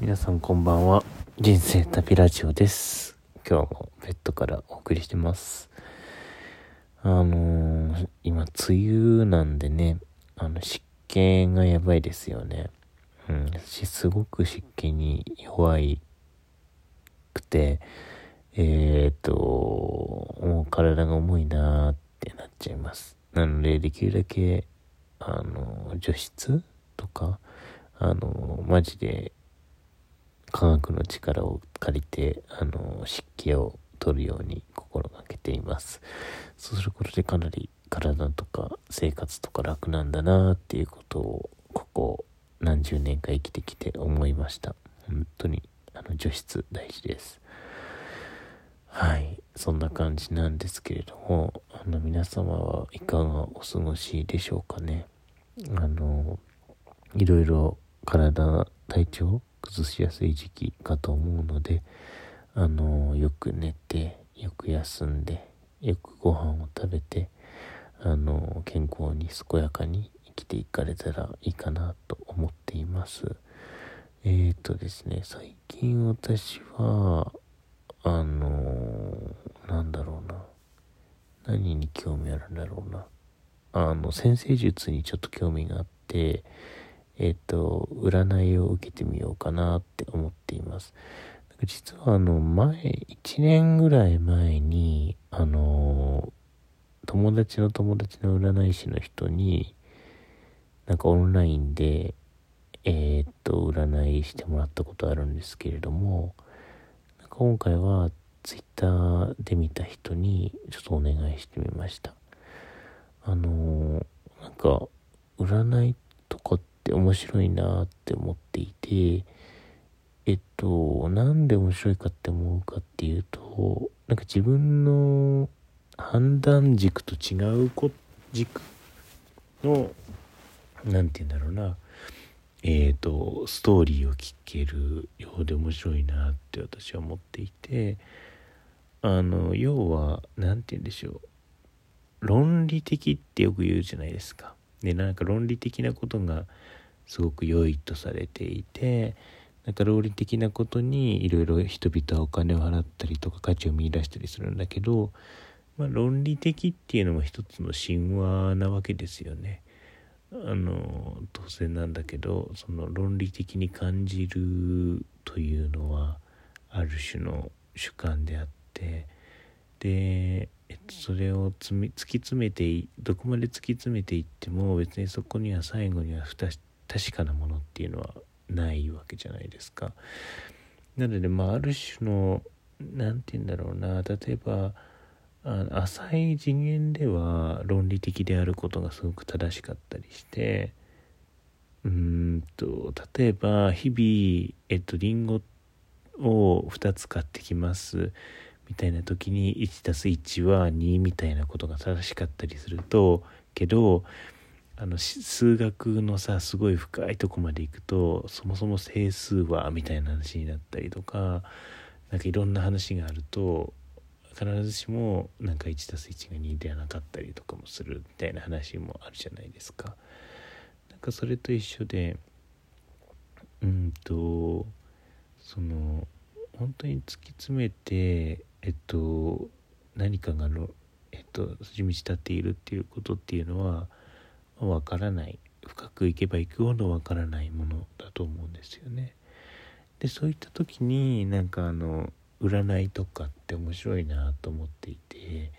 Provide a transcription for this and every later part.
皆さんこんばんは。人生旅ラジオです。今日もベッドからお送りしてます。あのー、今梅雨なんでねあの湿気がやばいですよね。うんすごく湿気に弱いくてえー、っともう体が重いなーってなっちゃいます。なのでできるだけあの除湿とかあのマジで科学の力を借りてあの湿気を取るように心がけています。そうすることでかなり体とか生活とか楽なんだなっていうことをここ何十年か生きてきて思いました。本当にあの除湿大事です。はい。そんな感じなんですけれどもあの皆様はいかがお過ごしでしょうかね。あのいろいろ体体調崩しやすい時期かと思うのであのよく寝てよく休んでよくご飯を食べてあの健康に健やかに生きていかれたらいいかなと思っています。えっ、ー、とですね最近私はあのなんだろうな。何に興味あるんだろうな。あの先生術にちょっと興味があってえっ、と、占いを受けてみようかなって思っています。実はあの、前、1年ぐらい前に、あの、友達の友達の占い師の人に、なんかオンラインで、えー、っと、占いしてもらったことあるんですけれども、なんか今回はツイッターで見た人にちょっとお願いしてみました。あのなんか、占いとかってって面白いなって思っていて、えっと、なんで面白いかって思うかっていうと、なんか自分の判断軸と違う軸の、なんて言うんだろうな、えっ、と、ストーリーを聞けるようで面白いなって私は思っていて、あの、要は、なんて言うんでしょう。論理的ってよく言うじゃないですか。で、なんか論理的なことがすごく良いとされていてなんか論理的なことにいろいろ人々はお金を払ったりとか価値を見いだしたりするんだけど、まあ、論理的っていうのも一つの神話なわけですよね。あの当然なんだけどその論理的に感じるというのはある種の主観であってで、えっと、それを突き詰めてどこまで突き詰めていっても別にそこには最後には蓋して確かなものっていうのはないわけじゃないですか。なので、まあ、ある種の何て言うんだろうな例えばあの浅い次元では論理的であることがすごく正しかったりしてうんと例えば日々えっとリンゴを2つ買ってきますみたいな時に 1+1 は2みたいなことが正しかったりするとけどあの数学のさすごい深いとこまで行くとそもそも整数はみたいな話になったりとかなんかいろんな話があると必ずしもなんか 1+1 が2ではなかったりとかもするみたいな話もあるじゃないですか。なんかそれと一緒でうんとその本当に突き詰めてえっと何かがのえっと筋道立っているっていうことっていうのはわからない深くいけばいくほどわからないものだと思うんですよね。でそういった時になんかあの占いとかって面白いなと思っていて、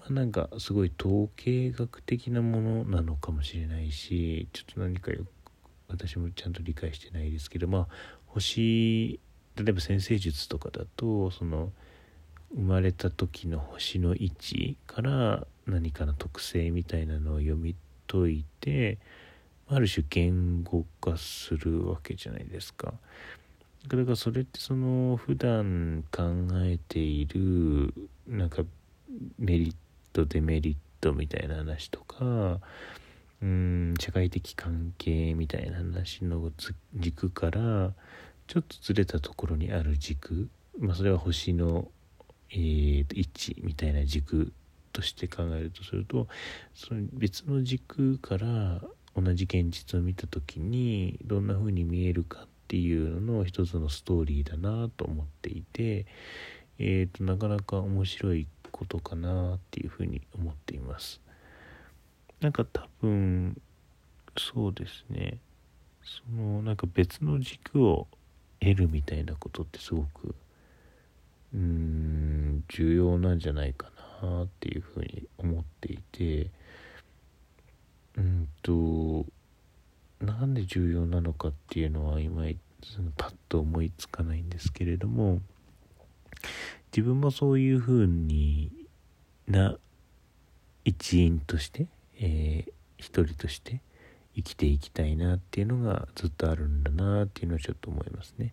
まあ、なんかすごい統計学的なものなのかもしれないしちょっと何かよく私もちゃんと理解してないですけどまあ星例えば先生術とかだとその生まれた時の星の位置から何かの特性みたいなのを読みといてある種言語化するわけじゃないですか。だからそれってその普段考えているなんかメリットデメリットみたいな話とかうん社会的関係みたいな話の軸からちょっとずれたところにある軸まあそれは星の、えー、位置みたいな軸として考えるとするとその別の軸から同じ現実を見た時にどんな風に見えるかっていうのの一つのストーリーだなと思っていて、えーと、なかなか面白いことかなっていうふうに思っています。なんか多分そうですねそのなんか別の軸を得るみたいなことってすごくうーん重要なんじゃないかなっていうふうに思っていてうんとなんで重要なのかっていうのは今パッと思いつかないんですけれども自分もそういうふうにな一員として、えー、一人として生きていきたいなっていうのがずっとあるんだなっていうのはちょっと思いますね。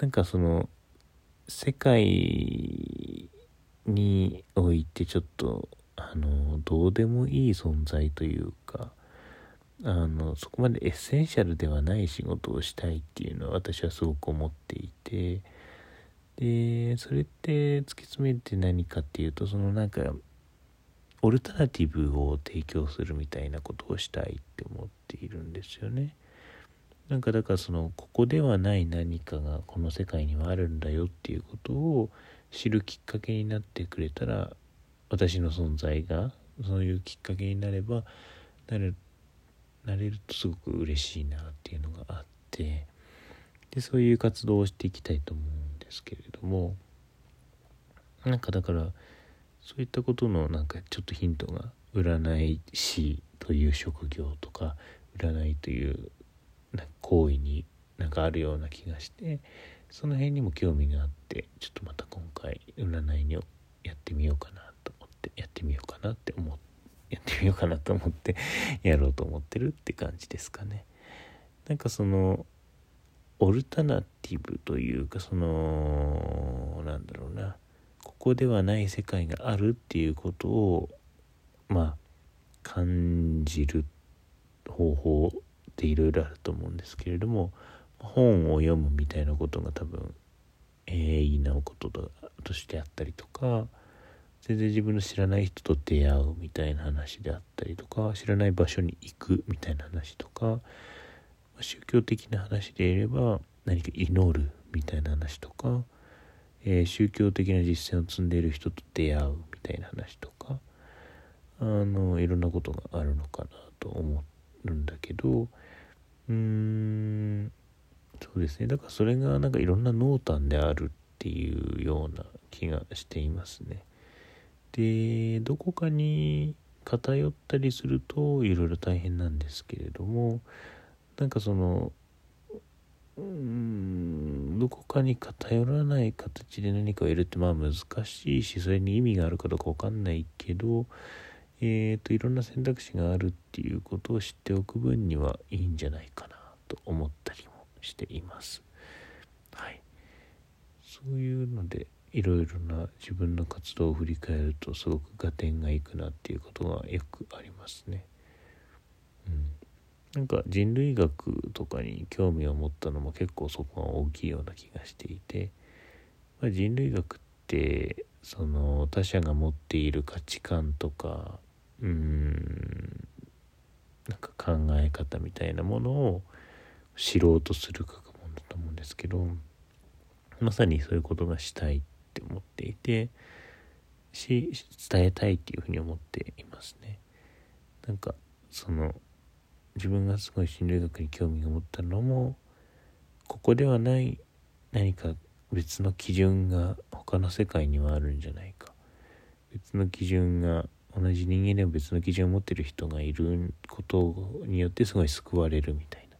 なんかその世界においてちょっとあのどうでもいい存在というかあのそこまで essential ではない仕事をしたいっていうのは私はすごく思っていてでそれって突き詰めて何かっていうとそのなんか alternative を提供するみたいなことをしたいって思っているんですよね。なんかだからそのここではない何かがこの世界にはあるんだよっていうことを知るきっかけになってくれたら私の存在がそういうきっかけになればなれなれるとすごく嬉しいなっていうのがあってでそういう活動をしていきたいと思うんですけれどもなんかだからそういったことのなんかちょっとヒントが占い師という職業とか占いという行為になんかあるような気がしてその辺にも興味があってちょっとまた今回占いにやってみようかなと思ってやってみようかなって思ってやってみようかなと思ってやろうと思ってるって感じですかね。なんかそのオルタナティブというかそのなんだろうなここではない世界があるっていうことをまあ感じる方法っていろいろあると思うんですけれども本を読むみたいなことが多分鋭意なこととしてあったりとか全然自分の知らない人と出会うみたいな話であったりとか知らない場所に行くみたいな話とか宗教的な話で言えば何か祈るみたいな話とか、えー、宗教的な実践を積んでいる人と出会うみたいな話とかあのいろんなことがあるのかなと思うんだけどうんそうですねだからそれがなんかいろんな濃淡であるっていうような気がしていますね。でどこかに偏ったりするといろいろ大変なんですけれどもなんかそのうんどこかに偏らない形で何かを得るってまあ難しいしそれに意味があるかどうか分かんないけどえーと、いろんな選択肢があるっていうことを知っておく分にはいいんじゃないかなと思ったりもしています。はい。そういうのでいろいろな自分の活動を振り返るとすごく合点がいくなっていうことがよくありますね。うん。なんか人類学とかに興味を持ったのも結構そこが大きいような気がしていて、まあ、人類学ってその他者が持っている価値観とかうんなんか考え方みたいなものを知ろうとする学問だと思うんですけどまさにそういうことがしたいって思っていてし伝えたいっていうふうに思っていますね。なんかその自分がすごい心理学に興味を持ったのもここではない何か別の基準が他の世界にはあるんじゃないか別の基準が同じ人間でも別の基準を持ってる人がいることによってすごい救われるみたいな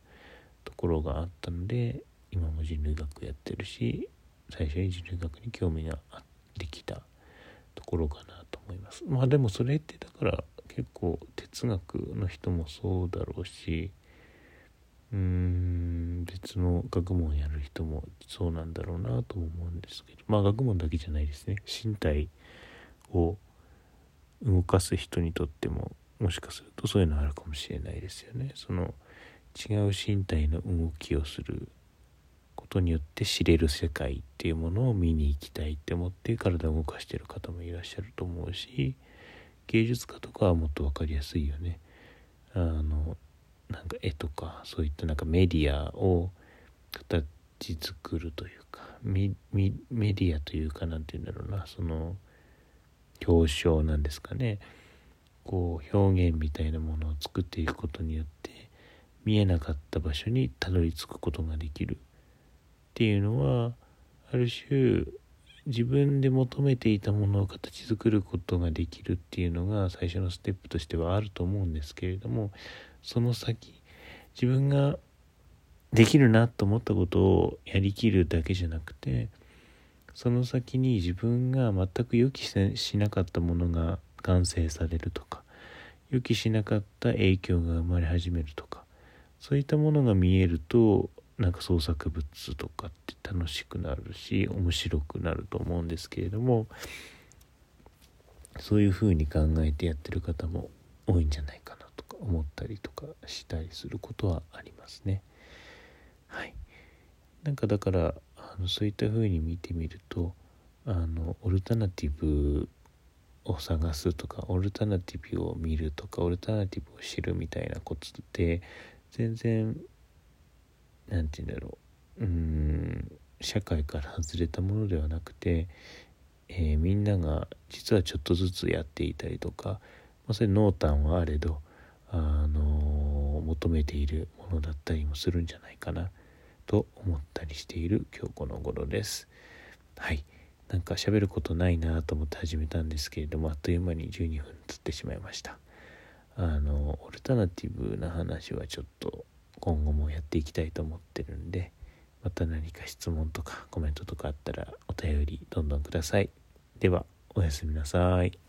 ところがあったので今も人類学やってるし最初に人類学に興味があってきたところかなと思います。まあでもそれってだから結構哲学の人もそうだろうしうーん別の学問やる人もそうなんだろうなと思うんですけどまあ学問だけじゃないですね。身体を動かす人にとってももしかするとそういうのあるかもしれないですよね。その違う身体の動きをすることによって知れる世界っていうものを見に行きたいって思って体を動かしてる方もいらっしゃると思うし芸術家とかはもっと分かりやすいよね。あのなんか絵とかそういったなんかメディアを形作るというかメメディアというかなんて言うんだろうなその表彰なんですかね。こう表現みたいなものを作っていくことによって見えなかった場所にたどり着くことができる。っていうのはある種自分で求めていたものを形作ることができるっていうのが最初のステップとしてはあると思うんですけれどもその先自分ができるなと思ったことをやりきるだけじゃなくてその先に自分が全く予期しなかったものが完成されるとか予期しなかった影響が生まれ始めるとかそういったものが見えるとなんか創作物とかって楽しくなるし面白くなると思うんですけれどもそういうふうに考えてやってる方も多いんじゃないかなとか思ったりとかしたりすることはありますね。はい、なんかだからあのそういったふうに見てみるとあのオルタナティブを探すとかオルタナティブを見るとかオルタナティブを知るみたいなことって全然何て言うんだろううん社会から外れたものではなくて、えー、みんなが実はちょっとずつやっていたりとか、まあ、それ濃淡はあれど、あのー、求めているものだったりもするんじゃないかな。と思ったりしている今日この頃です。はい。なんか喋ることないなと思って始めたんですけれどもあっという間に12分つってしまいました。あのオルタナティブな話はちょっと今後もやっていきたいと思ってるんでまた何か質問とかコメントとかあったらお便りどんどんください。ではおやすみなさい。